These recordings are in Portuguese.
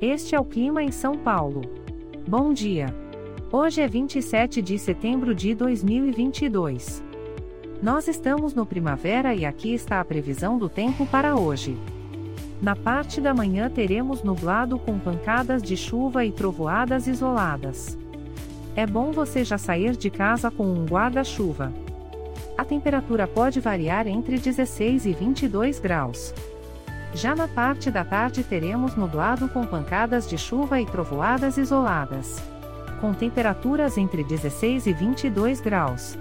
Este é o clima em São Paulo. Bom dia. Hoje é 27 de setembro de 2022. Nós estamos no primavera e aqui está a previsão do tempo para hoje. Na parte da manhã teremos nublado com pancadas de chuva e trovoadas isoladas. É bom você já sair de casa com um guarda-chuva. A temperatura pode variar entre 16 e 22 graus. Já na parte da tarde teremos nublado com pancadas de chuva e trovoadas isoladas. Com temperaturas entre 16 e 22 graus.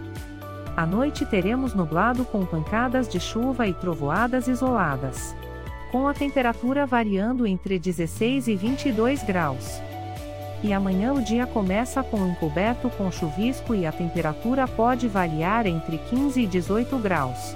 À noite teremos nublado com pancadas de chuva e trovoadas isoladas. Com a temperatura variando entre 16 e 22 graus. E amanhã o dia começa com encoberto com chuvisco e a temperatura pode variar entre 15 e 18 graus.